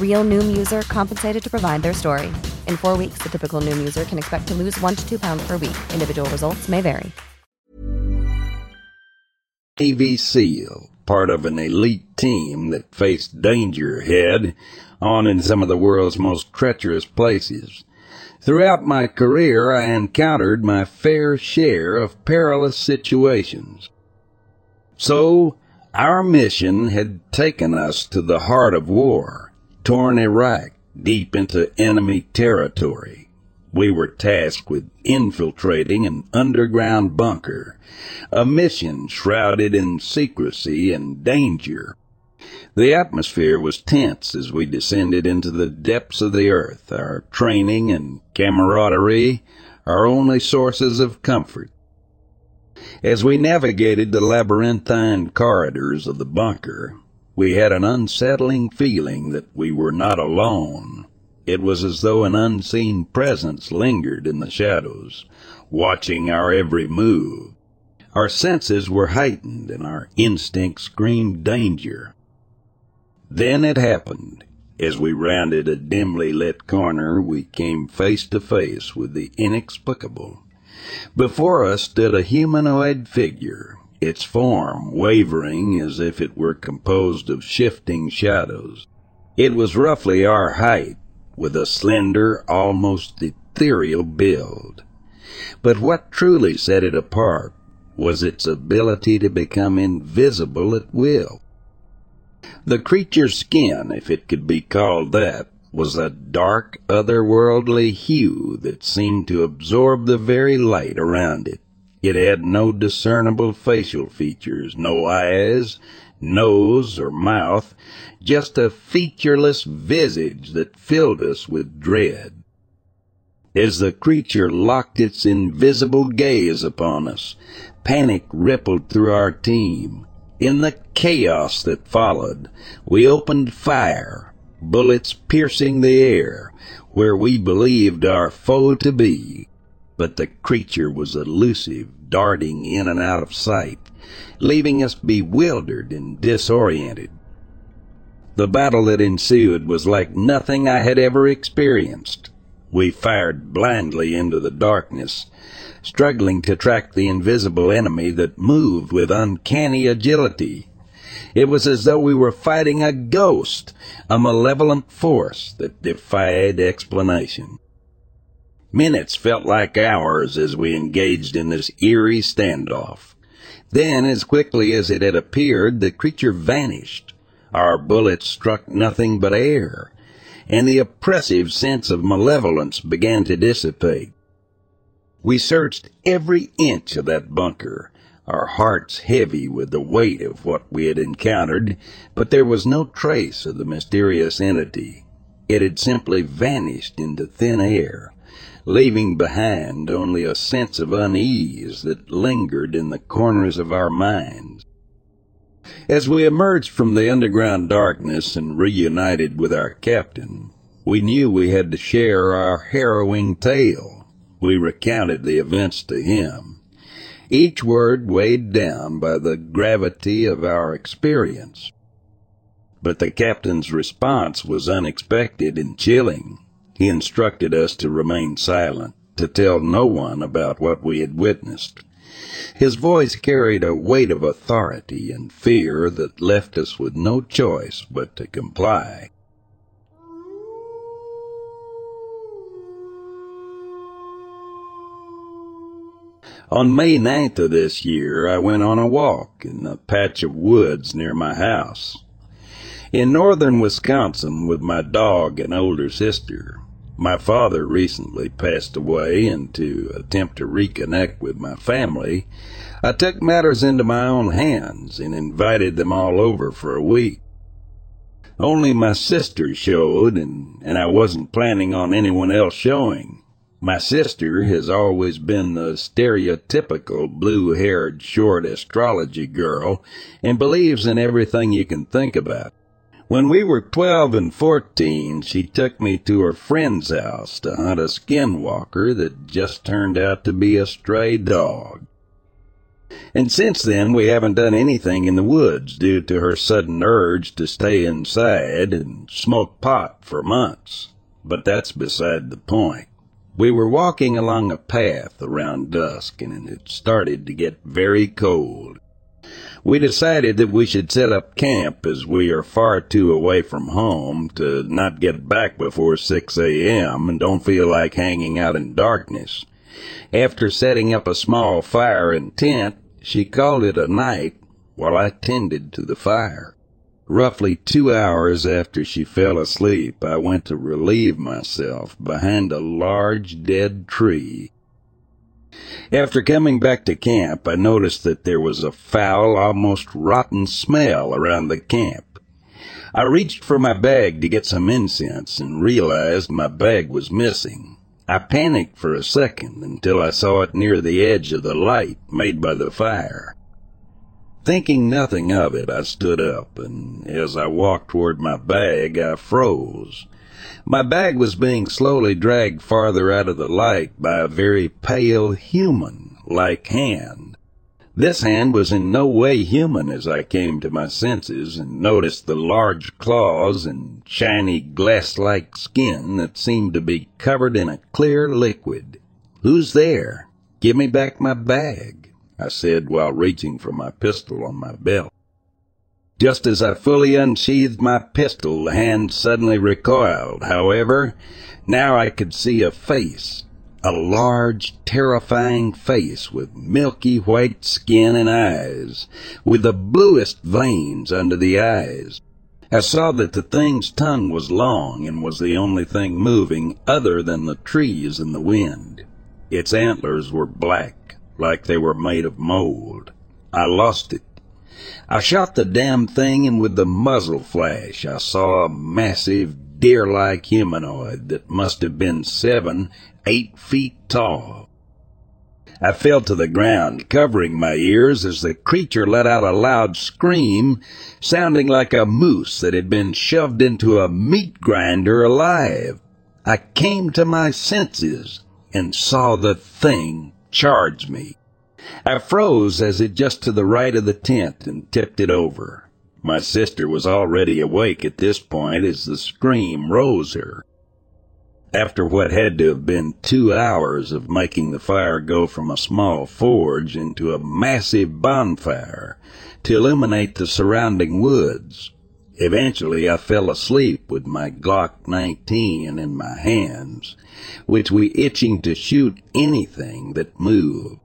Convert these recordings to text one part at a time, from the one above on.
Real Noom user compensated to provide their story. In four weeks, the typical Noom user can expect to lose one to two pounds per week. Individual results may vary. Navy SEAL, part of an elite team that faced danger head on in some of the world's most treacherous places. Throughout my career, I encountered my fair share of perilous situations. So, our mission had taken us to the heart of war, torn Iraq deep into enemy territory. We were tasked with infiltrating an underground bunker, a mission shrouded in secrecy and danger. The atmosphere was tense as we descended into the depths of the earth, our training and camaraderie our only sources of comfort. As we navigated the labyrinthine corridors of the bunker, we had an unsettling feeling that we were not alone. It was as though an unseen presence lingered in the shadows, watching our every move. Our senses were heightened and our instincts screamed danger. Then it happened. As we rounded a dimly lit corner, we came face to face with the inexplicable. Before us stood a humanoid figure, its form wavering as if it were composed of shifting shadows. It was roughly our height, with a slender, almost ethereal build. But what truly set it apart was its ability to become invisible at will. The creature's skin, if it could be called that, was a dark, otherworldly hue that seemed to absorb the very light around it. It had no discernible facial features, no eyes, nose, or mouth, just a featureless visage that filled us with dread. As the creature locked its invisible gaze upon us, panic rippled through our team. In the chaos that followed, we opened fire, bullets piercing the air where we believed our foe to be. But the creature was elusive, darting in and out of sight, leaving us bewildered and disoriented. The battle that ensued was like nothing I had ever experienced. We fired blindly into the darkness, struggling to track the invisible enemy that moved with uncanny agility. It was as though we were fighting a ghost, a malevolent force that defied explanation. Minutes felt like hours as we engaged in this eerie standoff. Then, as quickly as it had appeared, the creature vanished. Our bullets struck nothing but air, and the oppressive sense of malevolence began to dissipate. We searched every inch of that bunker, our hearts heavy with the weight of what we had encountered, but there was no trace of the mysterious entity. It had simply vanished into thin air leaving behind only a sense of unease that lingered in the corners of our minds. As we emerged from the underground darkness and reunited with our captain, we knew we had to share our harrowing tale. We recounted the events to him, each word weighed down by the gravity of our experience. But the captain's response was unexpected and chilling. He instructed us to remain silent, to tell no one about what we had witnessed. His voice carried a weight of authority and fear that left us with no choice but to comply. On May 9th of this year, I went on a walk in a patch of woods near my house. In northern Wisconsin with my dog and older sister, my father recently passed away, and to attempt to reconnect with my family, I took matters into my own hands and invited them all over for a week. Only my sister showed, and, and I wasn't planning on anyone else showing. My sister has always been the stereotypical blue-haired short astrology girl and believes in everything you can think about. When we were 12 and 14, she took me to her friend's house to hunt a skinwalker that just turned out to be a stray dog. And since then, we haven't done anything in the woods due to her sudden urge to stay inside and smoke pot for months. But that's beside the point. We were walking along a path around dusk and it started to get very cold we decided that we should set up camp as we are far too away from home to not get back before 6 a.m. and don't feel like hanging out in darkness. After setting up a small fire and tent, she called it a night while I tended to the fire. Roughly two hours after she fell asleep, I went to relieve myself behind a large dead tree after coming back to camp, I noticed that there was a foul, almost rotten smell around the camp. I reached for my bag to get some incense and realized my bag was missing. I panicked for a second until I saw it near the edge of the light made by the fire. Thinking nothing of it, I stood up, and as I walked toward my bag, I froze. My bag was being slowly dragged farther out of the light by a very pale human-like hand. This hand was in no way human as I came to my senses and noticed the large claws and shiny glass-like skin that seemed to be covered in a clear liquid. Who's there? Give me back my bag, I said while reaching for my pistol on my belt. Just as I fully unsheathed my pistol, the hand suddenly recoiled. However, now I could see a face. A large, terrifying face with milky white skin and eyes, with the bluest veins under the eyes. I saw that the thing's tongue was long and was the only thing moving other than the trees and the wind. Its antlers were black, like they were made of mold. I lost it I shot the damn thing, and with the muzzle flash, I saw a massive, deer-like humanoid that must have been seven, eight feet tall. I fell to the ground, covering my ears as the creature let out a loud scream, sounding like a moose that had been shoved into a meat grinder alive. I came to my senses and saw the thing charge me. I froze as it just to the right of the tent and tipped it over. My sister was already awake at this point as the scream rose her. After what had to have been two hours of making the fire go from a small forge into a massive bonfire to illuminate the surrounding woods, eventually I fell asleep with my Glock 19 in my hands, which we itching to shoot anything that moved.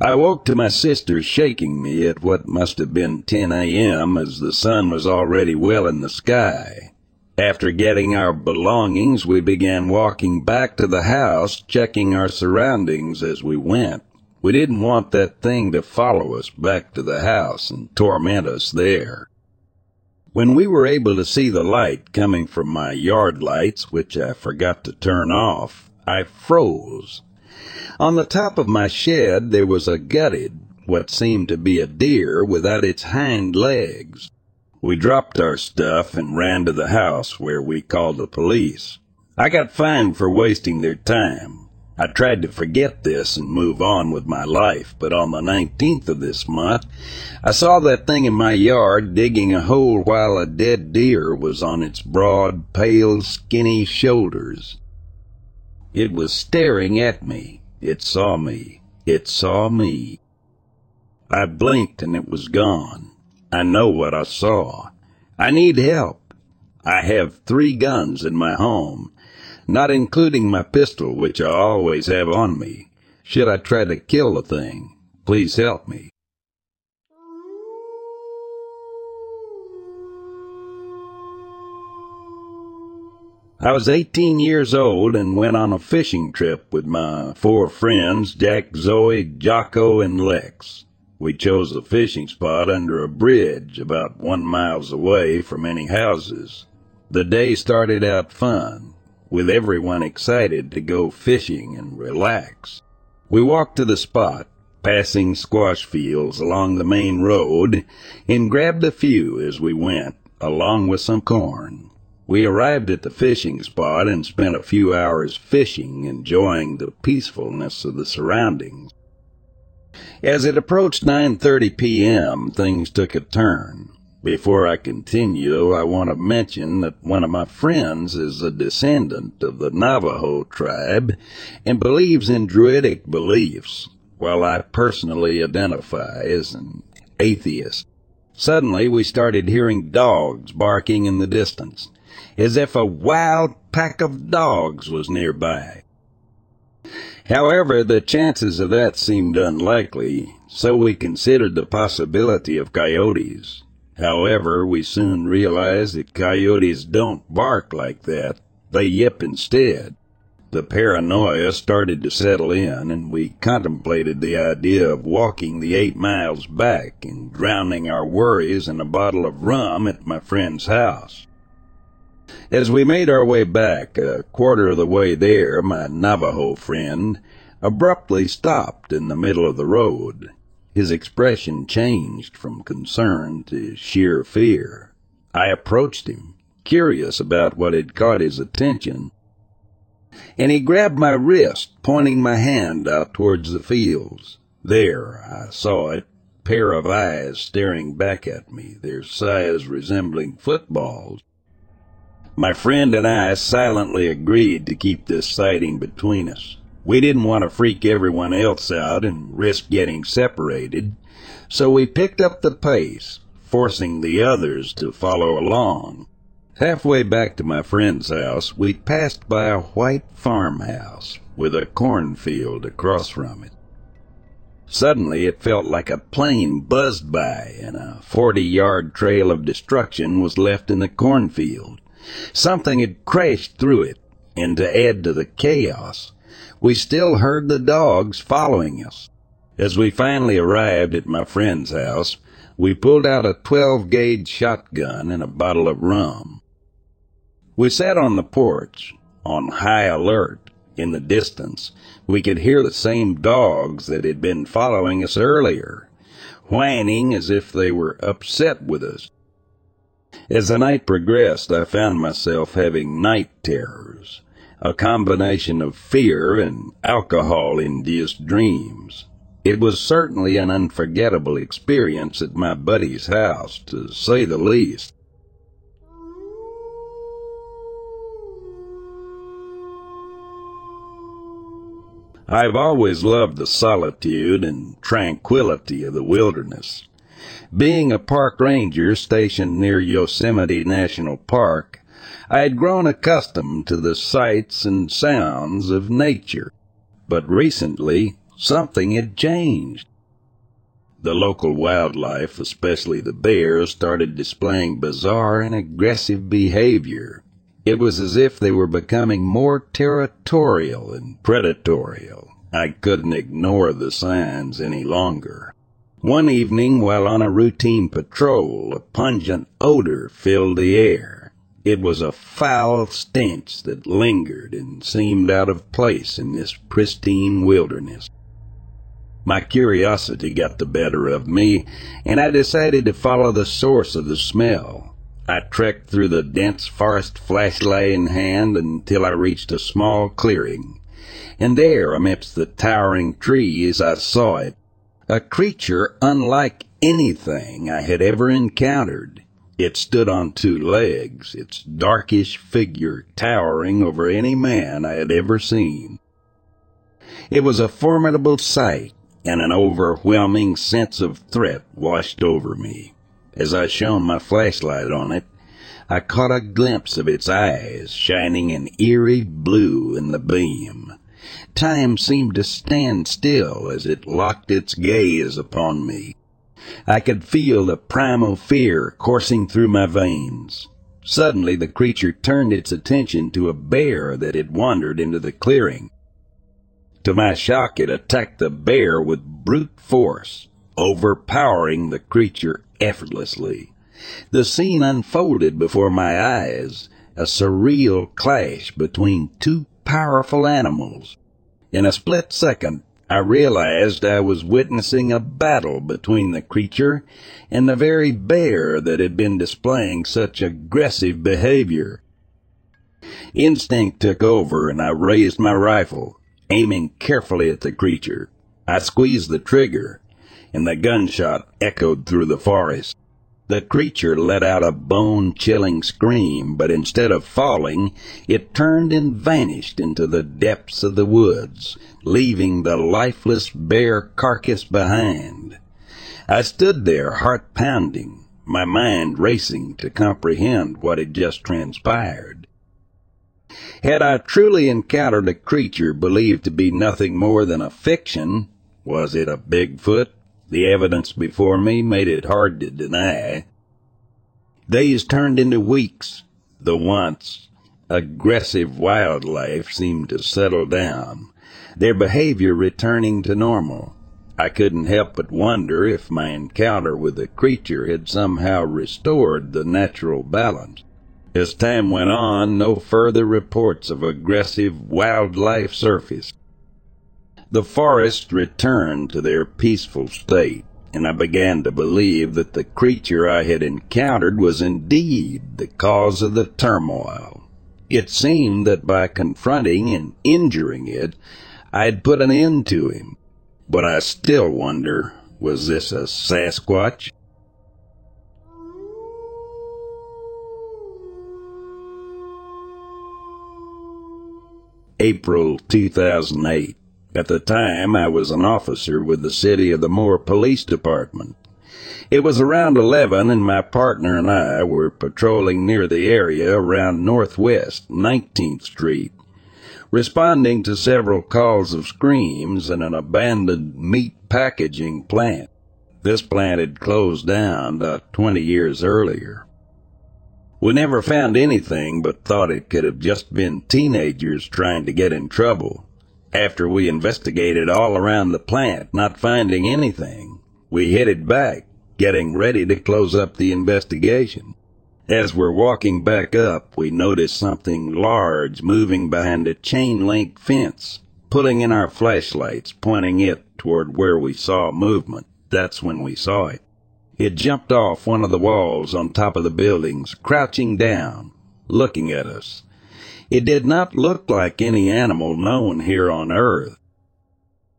I woke to my sister shaking me at what must have been 10 a.m. as the sun was already well in the sky. After getting our belongings, we began walking back to the house, checking our surroundings as we went. We didn't want that thing to follow us back to the house and torment us there. When we were able to see the light coming from my yard lights, which I forgot to turn off, I froze. On the top of my shed there was a gutted, what seemed to be a deer without its hind legs. We dropped our stuff and ran to the house where we called the police. I got fined for wasting their time. I tried to forget this and move on with my life, but on the 19th of this month, I saw that thing in my yard digging a hole while a dead deer was on its broad, pale, skinny shoulders. It was staring at me. It saw me. It saw me. I blinked and it was gone. I know what I saw. I need help. I have three guns in my home not including my pistol, which I always have on me. Should I try to kill the thing, please help me. I was 18 years old and went on a fishing trip with my four friends, Jack, Zoe, Jocko, and Lex. We chose a fishing spot under a bridge about one miles away from any houses. The day started out fun with everyone excited to go fishing and relax. We walked to the spot, passing squash fields along the main road, and grabbed a few as we went, along with some corn. We arrived at the fishing spot and spent a few hours fishing, enjoying the peacefulness of the surroundings. As it approached 9:30 p.m., things took a turn. Before I continue, I want to mention that one of my friends is a descendant of the Navajo tribe and believes in Druidic beliefs, while I personally identify as an atheist. Suddenly, we started hearing dogs barking in the distance, as if a wild pack of dogs was nearby. However, the chances of that seemed unlikely, so we considered the possibility of coyotes. However, we soon realized that coyotes don't bark like that. They yip instead. The paranoia started to settle in, and we contemplated the idea of walking the eight miles back and drowning our worries in a bottle of rum at my friend's house. As we made our way back, a quarter of the way there, my Navajo friend abruptly stopped in the middle of the road. His expression changed from concern to sheer fear. I approached him, curious about what had caught his attention, and he grabbed my wrist, pointing my hand out towards the fields. There, I saw it, pair of eyes staring back at me, their size resembling footballs. My friend and I silently agreed to keep this sighting between us. We didn't want to freak everyone else out and risk getting separated, so we picked up the pace, forcing the others to follow along. Halfway back to my friend's house, we passed by a white farmhouse with a cornfield across from it. Suddenly it felt like a plane buzzed by and a forty-yard trail of destruction was left in the cornfield. Something had crashed through it, and to add to the chaos, we still heard the dogs following us. As we finally arrived at my friend's house, we pulled out a 12 gauge shotgun and a bottle of rum. We sat on the porch, on high alert. In the distance, we could hear the same dogs that had been following us earlier, whining as if they were upset with us. As the night progressed, I found myself having night terrors a combination of fear and alcohol induced dreams. It was certainly an unforgettable experience at my buddy's house, to say the least. I've always loved the solitude and tranquility of the wilderness. Being a park ranger stationed near Yosemite National Park, I had grown accustomed to the sights and sounds of nature. But recently, something had changed. The local wildlife, especially the bears, started displaying bizarre and aggressive behavior. It was as if they were becoming more territorial and predatory. I couldn't ignore the signs any longer. One evening, while on a routine patrol, a pungent odor filled the air. It was a foul stench that lingered and seemed out of place in this pristine wilderness. My curiosity got the better of me, and I decided to follow the source of the smell. I trekked through the dense forest, flashlight in hand, until I reached a small clearing. And there, amidst the towering trees, I saw it. A creature unlike anything I had ever encountered. It stood on two legs, its darkish figure towering over any man I had ever seen. It was a formidable sight, and an overwhelming sense of threat washed over me. As I shone my flashlight on it, I caught a glimpse of its eyes shining an eerie blue in the beam. Time seemed to stand still as it locked its gaze upon me. I could feel the primal fear coursing through my veins. Suddenly the creature turned its attention to a bear that had wandered into the clearing. To my shock, it attacked the bear with brute force, overpowering the creature effortlessly. The scene unfolded before my eyes, a surreal clash between two powerful animals. In a split second, I realized I was witnessing a battle between the creature and the very bear that had been displaying such aggressive behavior. Instinct took over and I raised my rifle, aiming carefully at the creature. I squeezed the trigger, and the gunshot echoed through the forest. The creature let out a bone chilling scream, but instead of falling, it turned and vanished into the depths of the woods, leaving the lifeless bear carcass behind. I stood there, heart pounding, my mind racing to comprehend what had just transpired. Had I truly encountered a creature believed to be nothing more than a fiction, was it a Bigfoot the evidence before me made it hard to deny. Days turned into weeks. The once aggressive wildlife seemed to settle down, their behavior returning to normal. I couldn't help but wonder if my encounter with the creature had somehow restored the natural balance. As time went on, no further reports of aggressive wildlife surfaced. The forests returned to their peaceful state, and I began to believe that the creature I had encountered was indeed the cause of the turmoil. It seemed that by confronting and injuring it, I had put an end to him. But I still wonder, was this a Sasquatch? April 2008. At the time, I was an officer with the City of the Moore Police Department. It was around 11 and my partner and I were patrolling near the area around Northwest 19th Street, responding to several calls of screams in an abandoned meat packaging plant. This plant had closed down about 20 years earlier. We never found anything but thought it could have just been teenagers trying to get in trouble. After we investigated all around the plant, not finding anything, we headed back, getting ready to close up the investigation. As we're walking back up, we noticed something large moving behind a chain link fence, pulling in our flashlights, pointing it toward where we saw movement. That's when we saw it. It jumped off one of the walls on top of the buildings, crouching down, looking at us. It did not look like any animal known here on earth.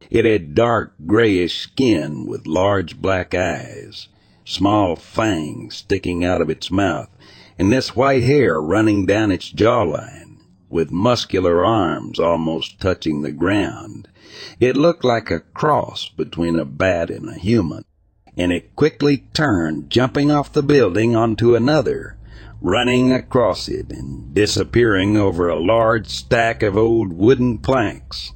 It had dark grayish skin with large black eyes, small fangs sticking out of its mouth, and this white hair running down its jawline, with muscular arms almost touching the ground. It looked like a cross between a bat and a human, and it quickly turned, jumping off the building onto another, running across it and disappearing over a large stack of old wooden planks.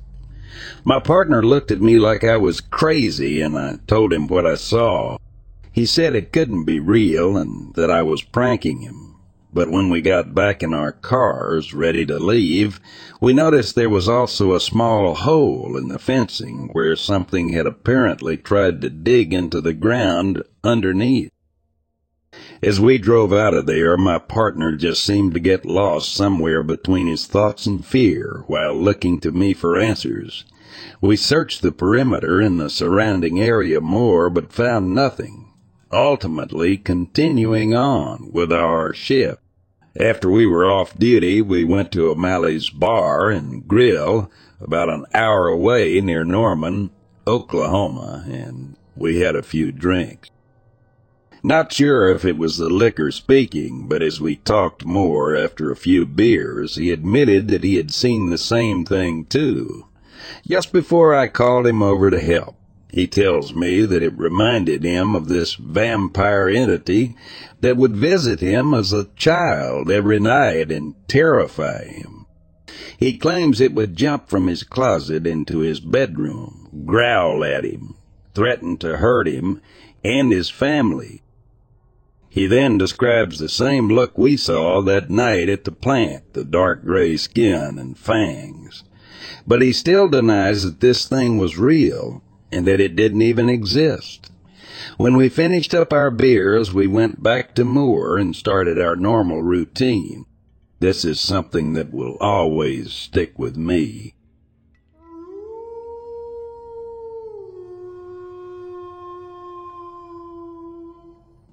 My partner looked at me like I was crazy, and I told him what I saw. He said it couldn't be real and that I was pranking him. But when we got back in our cars, ready to leave, we noticed there was also a small hole in the fencing where something had apparently tried to dig into the ground underneath. As we drove out of there, my partner just seemed to get lost somewhere between his thoughts and fear while looking to me for answers. We searched the perimeter and the surrounding area more, but found nothing, ultimately continuing on with our shift. After we were off duty, we went to O'Malley's Bar and Grill about an hour away near Norman, Oklahoma, and we had a few drinks. Not sure if it was the liquor speaking, but as we talked more after a few beers, he admitted that he had seen the same thing too. Just before I called him over to help, he tells me that it reminded him of this vampire entity that would visit him as a child every night and terrify him. He claims it would jump from his closet into his bedroom, growl at him, threaten to hurt him and his family, he then describes the same look we saw that night at the plant, the dark gray skin and fangs. But he still denies that this thing was real and that it didn't even exist. When we finished up our beers, we went back to Moore and started our normal routine. This is something that will always stick with me.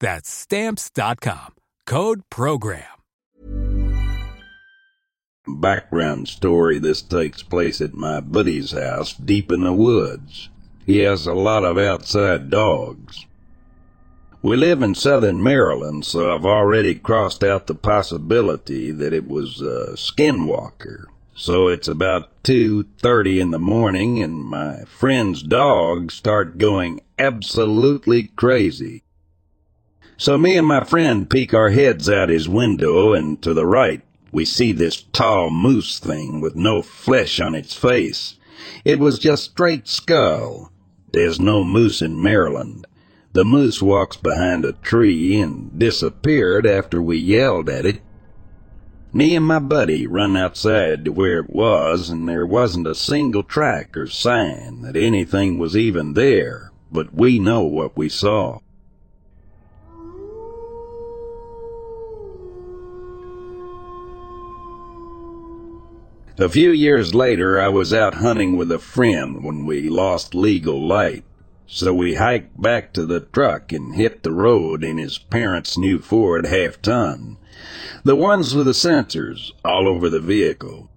That's stamps.com. Code program. Background story this takes place at my buddy's house deep in the woods. He has a lot of outside dogs. We live in southern Maryland, so I've already crossed out the possibility that it was a skinwalker. So it's about 2.30 in the morning and my friend's dogs start going absolutely crazy. So me and my friend peek our heads out his window, and to the right, we see this tall moose thing with no flesh on its face. It was just straight skull. There's no moose in Maryland. The moose walks behind a tree and disappeared after we yelled at it. Me and my buddy run outside to where it was, and there wasn't a single track or sign that anything was even there, but we know what we saw. A few years later, I was out hunting with a friend when we lost legal light. So we hiked back to the truck and hit the road in his parents' new Ford half ton. The ones with the sensors all over the vehicle.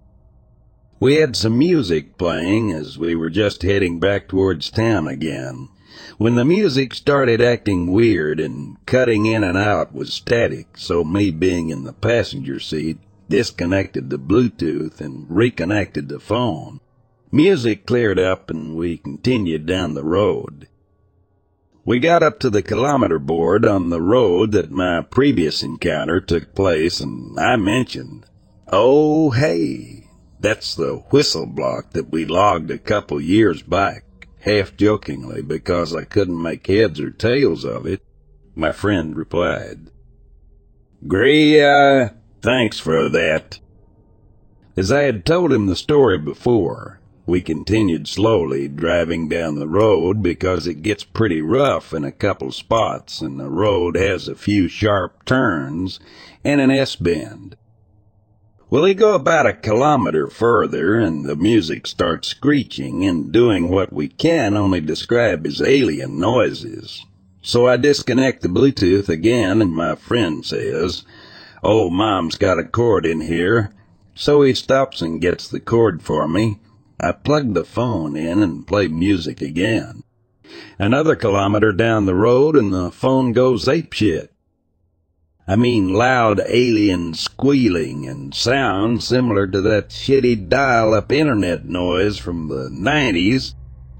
We had some music playing as we were just heading back towards town again. When the music started acting weird and cutting in and out was static, so me being in the passenger seat, disconnected the Bluetooth and reconnected the phone. Music cleared up and we continued down the road. We got up to the kilometer board on the road that my previous encounter took place and I mentioned, Oh, hey, that's the whistle block that we logged a couple years back, half jokingly because I couldn't make heads or tails of it. My friend replied, Gray, uh, Thanks for that. As I had told him the story before, we continued slowly driving down the road because it gets pretty rough in a couple spots and the road has a few sharp turns and an S-bend. Well, we go about a kilometer further and the music starts screeching and doing what we can only describe as alien noises. So I disconnect the Bluetooth again and my friend says, Old Mom's got a cord in here. So he stops and gets the cord for me. I plug the phone in and play music again. Another kilometer down the road and the phone goes apeshit. I mean loud alien squealing and sound similar to that shitty dial-up internet noise from the 90s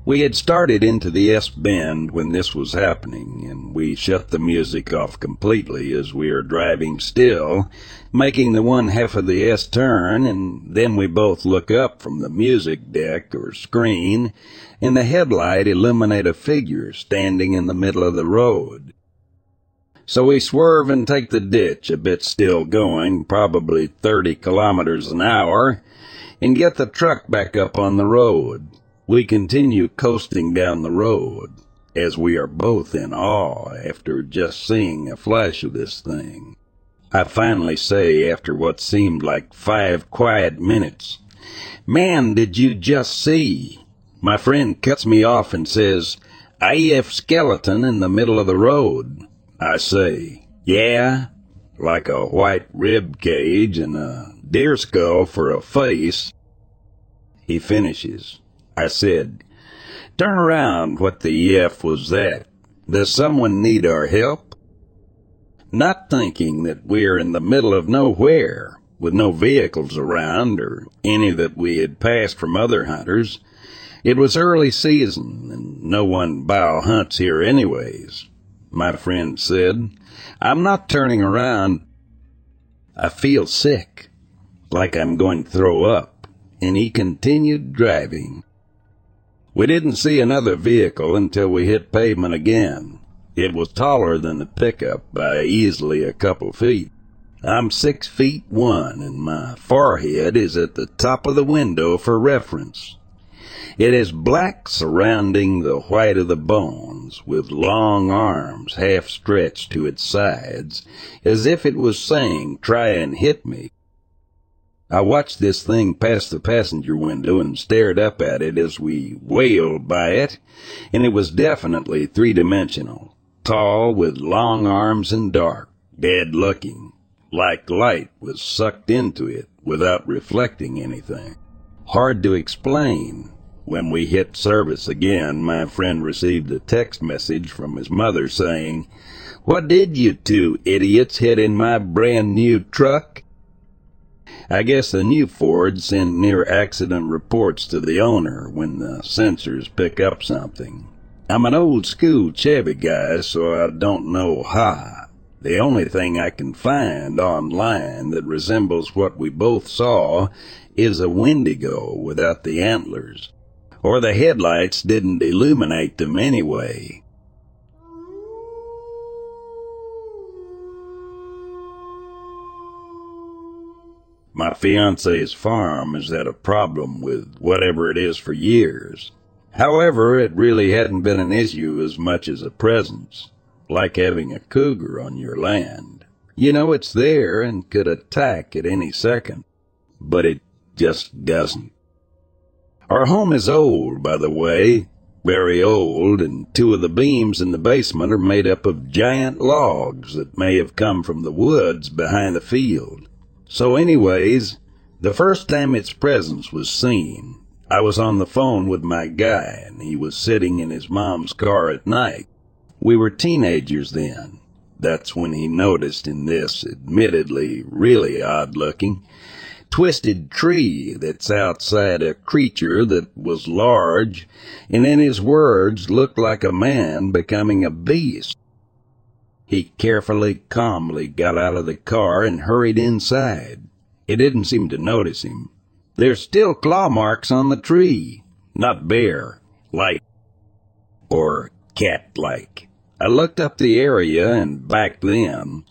we had started into the S bend when this was happening, and we shut the music off completely as we are driving still, making the one half of the S turn, and then we both look up from the music deck or screen, and the headlight illuminate a figure standing in the middle of the road. So we swerve and take the ditch, a bit still going, probably 30 kilometers an hour, and get the truck back up on the road. We continue coasting down the road as we are both in awe after just seeing a flash of this thing. I finally say, after what seemed like five quiet minutes, Man, did you just see? My friend cuts me off and says, AF skeleton in the middle of the road. I say, Yeah, like a white rib cage and a deer skull for a face. He finishes. I said, Turn around, what the F was that? Does someone need our help? Not thinking that we're in the middle of nowhere, with no vehicles around or any that we had passed from other hunters. It was early season, and no one bow hunts here anyways. My friend said, I'm not turning around. I feel sick, like I'm going to throw up, and he continued driving. We didn't see another vehicle until we hit pavement again. It was taller than the pickup by easily a couple feet. I'm six feet one and my forehead is at the top of the window for reference. It is black surrounding the white of the bones, with long arms half stretched to its sides, as if it was saying, try and hit me. I watched this thing pass the passenger window and stared up at it as we wailed by it, and it was definitely three-dimensional, tall with long arms and dark, dead looking, like light was sucked into it without reflecting anything. Hard to explain. When we hit service again, my friend received a text message from his mother saying, What did you two idiots hit in my brand new truck? I guess the new Fords send near accident reports to the owner when the sensors pick up something. I'm an old school Chevy guy, so I don't know how. The only thing I can find online that resembles what we both saw is a Wendigo without the antlers. Or the headlights didn't illuminate them anyway. My fiance's farm has had a problem with whatever it is for years. However, it really hadn't been an issue as much as a presence, like having a cougar on your land. You know it's there and could attack at any second, but it just doesn't. Our home is old, by the way, very old, and two of the beams in the basement are made up of giant logs that may have come from the woods behind the field. So anyways, the first time its presence was seen, I was on the phone with my guy and he was sitting in his mom's car at night. We were teenagers then. That's when he noticed in this admittedly really odd looking twisted tree that's outside a creature that was large and in his words looked like a man becoming a beast. He carefully, calmly got out of the car and hurried inside. It didn't seem to notice him. There's still claw marks on the tree. Not bear, like, or cat-like. I looked up the area and back then,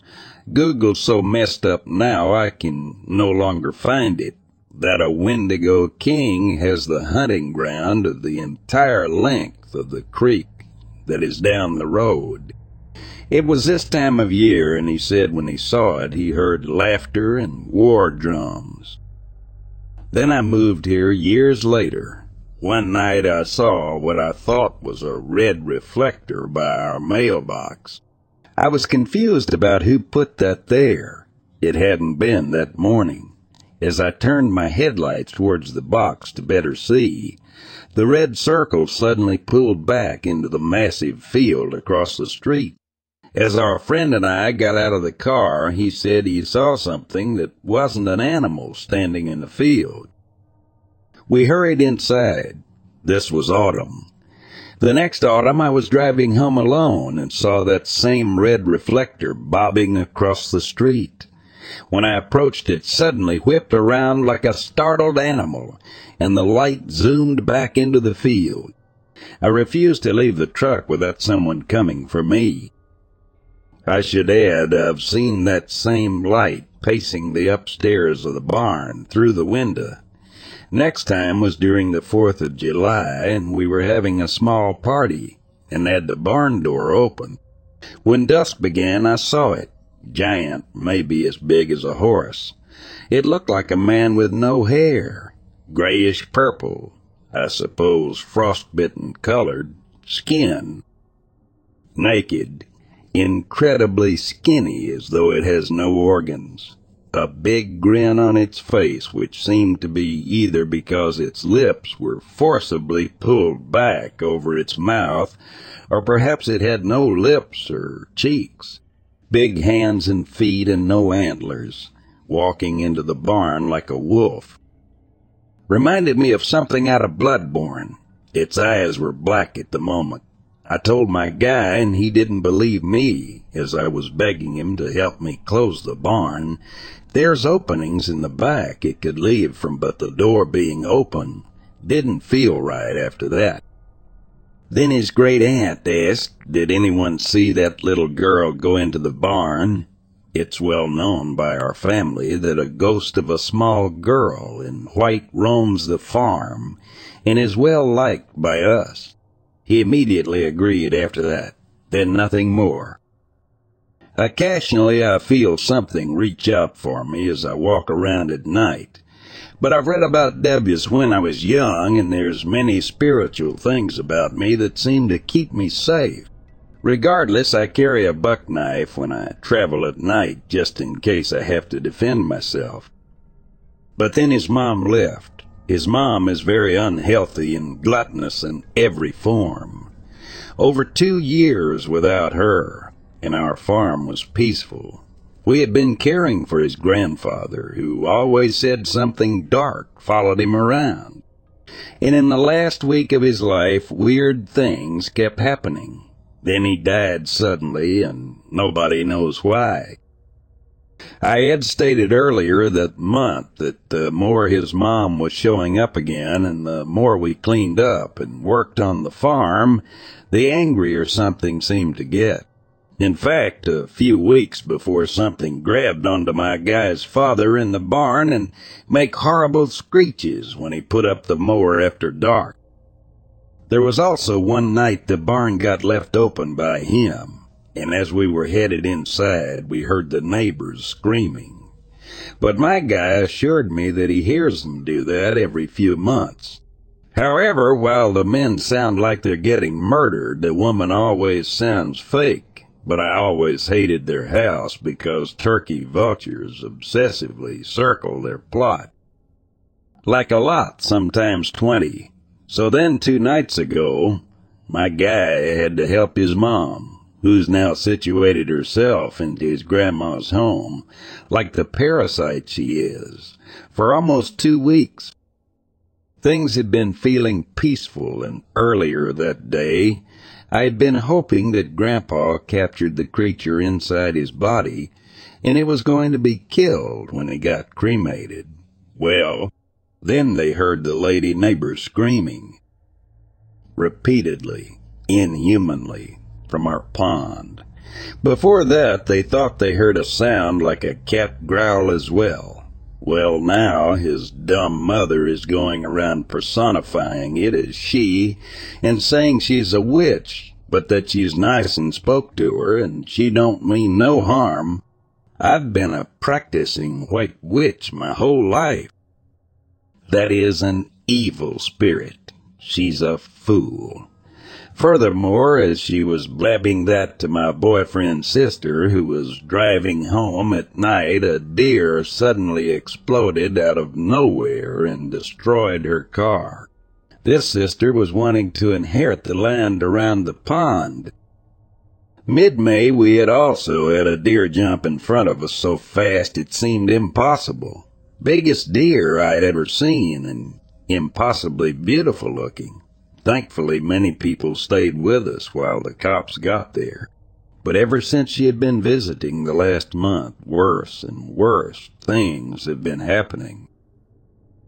Google's so messed up now I can no longer find it, that a Wendigo King has the hunting ground of the entire length of the creek that is down the road. It was this time of year, and he said when he saw it, he heard laughter and war drums. Then I moved here years later. One night I saw what I thought was a red reflector by our mailbox. I was confused about who put that there. It hadn't been that morning. As I turned my headlights towards the box to better see, the red circle suddenly pulled back into the massive field across the street. As our friend and I got out of the car, he said he saw something that wasn't an animal standing in the field. We hurried inside. This was autumn. The next autumn I was driving home alone and saw that same red reflector bobbing across the street. When I approached it, suddenly whipped around like a startled animal, and the light zoomed back into the field. I refused to leave the truck without someone coming for me. I should add, I've seen that same light pacing the upstairs of the barn through the window. Next time was during the 4th of July, and we were having a small party and had the barn door open. When dusk began, I saw it. Giant, maybe as big as a horse. It looked like a man with no hair. Grayish purple, I suppose frostbitten colored, skin. Naked, incredibly skinny as though it has no organs. A big grin on its face, which seemed to be either because its lips were forcibly pulled back over its mouth, or perhaps it had no lips or cheeks. Big hands and feet and no antlers, walking into the barn like a wolf. Reminded me of something out of Bloodborne. Its eyes were black at the moment. I told my guy, and he didn't believe me as I was begging him to help me close the barn. There's openings in the back it could leave from, but the door being open didn't feel right after that. Then his great aunt asked, Did anyone see that little girl go into the barn? It's well known by our family that a ghost of a small girl in white roams the farm and is well liked by us. He immediately agreed after that, then nothing more. Occasionally I feel something reach out for me as I walk around at night. But I've read about devils when I was young, and there's many spiritual things about me that seem to keep me safe. Regardless, I carry a buck knife when I travel at night just in case I have to defend myself. But then his mom left. His mom is very unhealthy and gluttonous in every form. Over two years without her, and our farm was peaceful. We had been caring for his grandfather, who always said something dark followed him around. And in the last week of his life, weird things kept happening. Then he died suddenly, and nobody knows why. I had stated earlier that month that the more his mom was showing up again and the more we cleaned up and worked on the farm, the angrier something seemed to get. In fact, a few weeks before something grabbed onto my guy's father in the barn and make horrible screeches when he put up the mower after dark. There was also one night the barn got left open by him, and as we were headed inside, we heard the neighbors screaming. But my guy assured me that he hears them do that every few months. However, while the men sound like they're getting murdered, the woman always sounds fake but I always hated their house because turkey vultures obsessively circle their plot. Like a lot, sometimes twenty. So then two nights ago, my guy had to help his mom, who's now situated herself into his grandma's home, like the parasite she is, for almost two weeks. Things had been feeling peaceful and earlier that day, I had been hoping that Grandpa captured the creature inside his body, and it was going to be killed when it got cremated. Well, then they heard the lady neighbor screaming. Repeatedly, inhumanly, from our pond. Before that, they thought they heard a sound like a cat growl as well. Well, now his dumb mother is going around personifying it as she and saying she's a witch, but that she's nice and spoke to her and she don't mean no harm. I've been a practicing white witch my whole life. That is an evil spirit. She's a fool. Furthermore, as she was blabbing that to my boyfriend's sister, who was driving home at night, a deer suddenly exploded out of nowhere and destroyed her car. This sister was wanting to inherit the land around the pond. Mid-May, we had also had a deer jump in front of us so fast it seemed impossible. Biggest deer I had ever seen and impossibly beautiful looking. Thankfully, many people stayed with us while the cops got there. But ever since she had been visiting the last month, worse and worse things have been happening.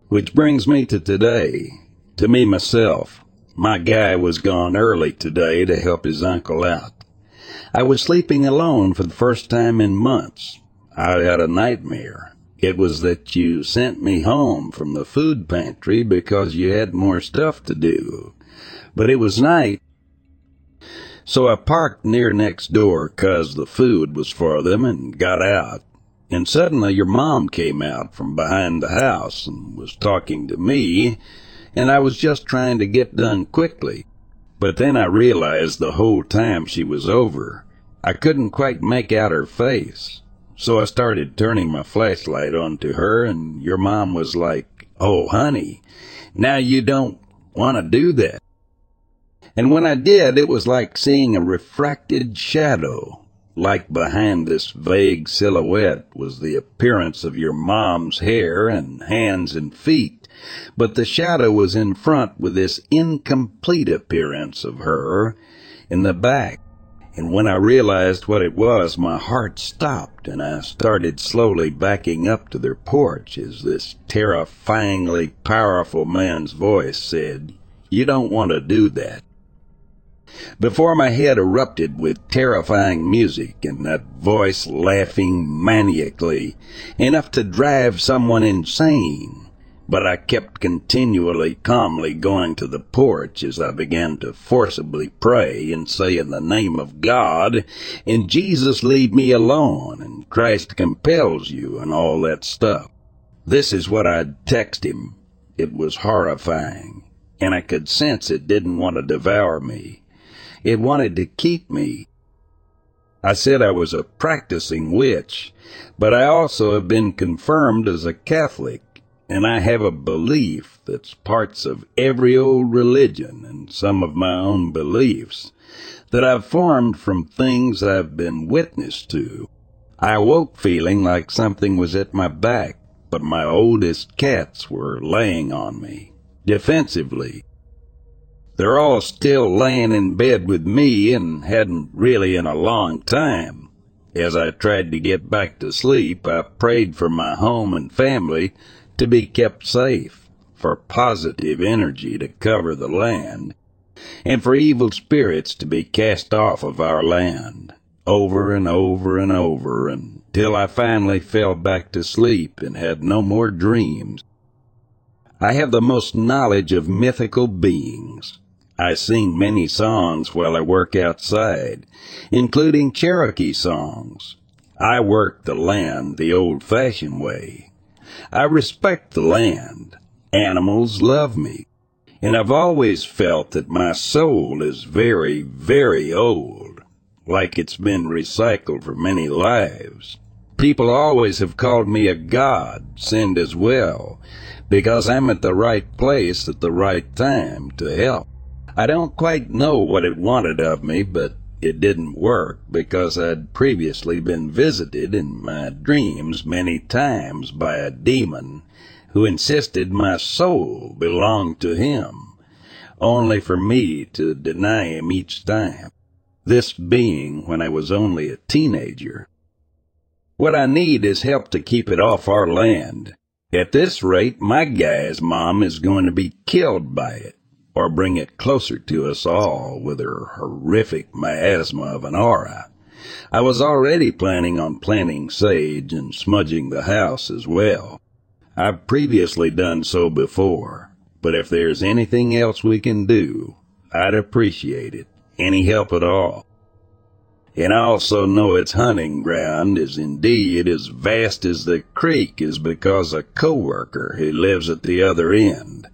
Which brings me to today. To me myself, my guy was gone early today to help his uncle out. I was sleeping alone for the first time in months. I had a nightmare. It was that you sent me home from the food pantry because you had more stuff to do but it was night. So I parked near next door 'cause the food was for them and got out. And suddenly your mom came out from behind the house and was talking to me, and I was just trying to get done quickly. But then I realized the whole time she was over, I couldn't quite make out her face. So I started turning my flashlight onto her, and your mom was like, Oh, honey, now you don't want to do that. And when I did, it was like seeing a refracted shadow. Like behind this vague silhouette was the appearance of your mom's hair and hands and feet, but the shadow was in front with this incomplete appearance of her in the back. And when I realized what it was, my heart stopped and I started slowly backing up to their porch as this terrifyingly powerful man's voice said, You don't want to do that before my head erupted with terrifying music and that voice laughing maniacally, enough to drive someone insane. But I kept continually calmly going to the porch as I began to forcibly pray and say in the name of God, and Jesus leave me alone, and Christ compels you, and all that stuff. This is what I'd text him. It was horrifying, and I could sense it didn't want to devour me. It wanted to keep me. I said I was a practicing witch, but I also have been confirmed as a Catholic, and I have a belief that's parts of every old religion and some of my own beliefs that I've formed from things I've been witness to. I awoke feeling like something was at my back, but my oldest cats were laying on me, defensively, They're all still laying in bed with me and hadn't really in a long time. As I tried to get back to sleep, I prayed for my home and family to be kept safe, for positive energy to cover the land, and for evil spirits to be cast off of our land, over and over and over until I finally fell back to sleep and had no more dreams. I have the most knowledge of mythical beings. I sing many songs while I work outside, including Cherokee songs. I work the land the old fashioned way. I respect the land. Animals love me. And I've always felt that my soul is very, very old, like it's been recycled for many lives. People always have called me a god, sent as well, because I'm at the right place at the right time to help. I don't quite know what it wanted of me, but it didn't work because I'd previously been visited in my dreams many times by a demon who insisted my soul belonged to him, only for me to deny him each time. This being when I was only a teenager. What I need is help to keep it off our land. At this rate, my guy's mom is going to be killed by it or bring it closer to us all with her horrific miasma of an aura. I was already planning on planting sage and smudging the house as well. I've previously done so before, but if there's anything else we can do, I'd appreciate it. Any help at all. And I also know its hunting ground is indeed as vast as the creek is because a coworker who lives at the other end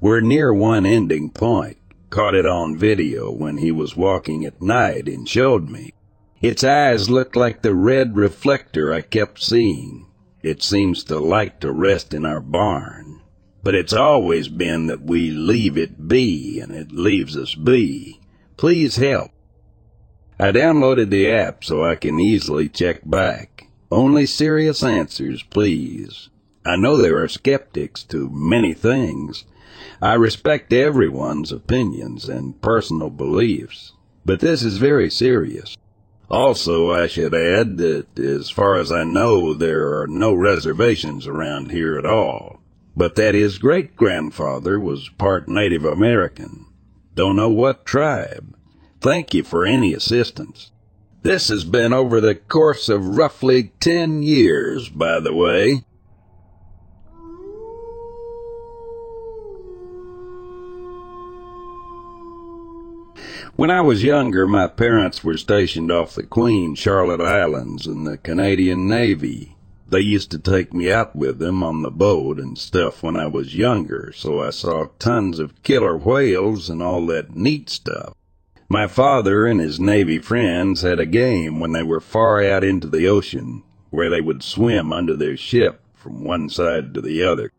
we're near one ending point. Caught it on video when he was walking at night and showed me. Its eyes looked like the red reflector I kept seeing. It seems to like to rest in our barn. But it's always been that we leave it be and it leaves us be. Please help. I downloaded the app so I can easily check back. Only serious answers, please. I know there are skeptics to many things, I respect everyone's opinions and personal beliefs, but this is very serious. Also, I should add that as far as I know, there are no reservations around here at all, but that his great grandfather was part Native American. Don't know what tribe. Thank you for any assistance. This has been over the course of roughly ten years, by the way. When I was younger, my parents were stationed off the Queen Charlotte Islands in the Canadian Navy. They used to take me out with them on the boat and stuff when I was younger, so I saw tons of killer whales and all that neat stuff. My father and his Navy friends had a game when they were far out into the ocean, where they would swim under their ship from one side to the other.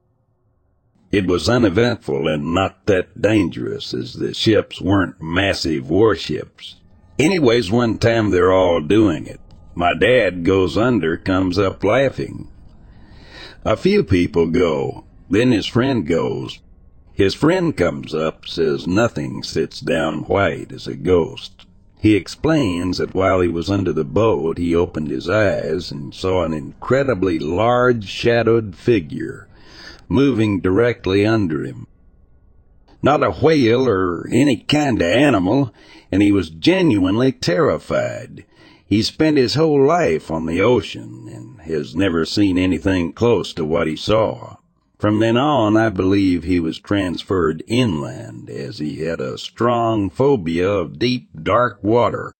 It was uneventful and not that dangerous as the ships weren't massive warships. Anyways, one time they're all doing it. My dad goes under, comes up laughing. A few people go. Then his friend goes. His friend comes up, says nothing, sits down white as a ghost. He explains that while he was under the boat, he opened his eyes and saw an incredibly large shadowed figure moving directly under him. Not a whale or any kind of animal, and he was genuinely terrified. He spent his whole life on the ocean and has never seen anything close to what he saw. From then on, I believe he was transferred inland as he had a strong phobia of deep, dark water